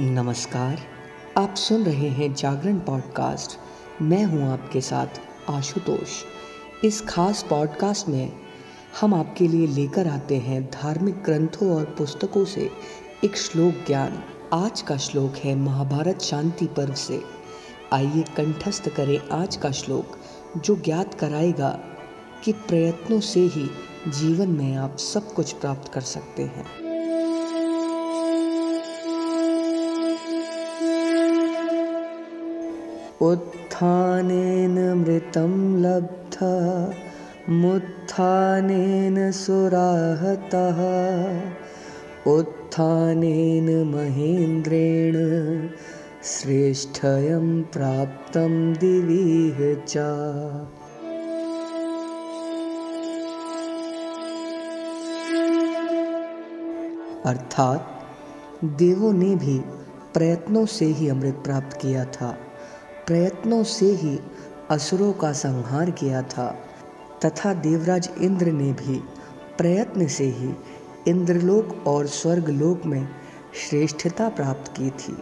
नमस्कार, आप सुन रहे हैं जागरण पॉडकास्ट। मैं हूँ आपके साथ आशुतोष। इस खास पॉडकास्ट में हम आपके लिए लेकर आते हैं धार्मिक ग्रंथों और पुस्तकों से एक श्लोक ज्ञान। आज का श्लोक है महाभारत शांति पर्व से। आइए कंठस्थ करें आज का श्लोक, जो ज्ञात कराएगा कि प्रयत्नों से ही जीवन में आप सब कुछ प्राप्त कर सकते हैं। उत्थानेन मृतं लब्ध, मुत्थानेन सुराहतः, उत्थानेन महेन्द्रेण श्रेष्ठयं प्राप्तं दिवीह च। अर्थात, देवों ने भी प्रयत्नों से ही अमृत प्राप्त किया था। प्रयत्नों से ही असुरों का संहार किया था, तथा देवराज इंद्र ने भी प्रयत्न से ही इंद्रलोक और स्वर्गलोक में श्रेष्ठता प्राप्त की थी।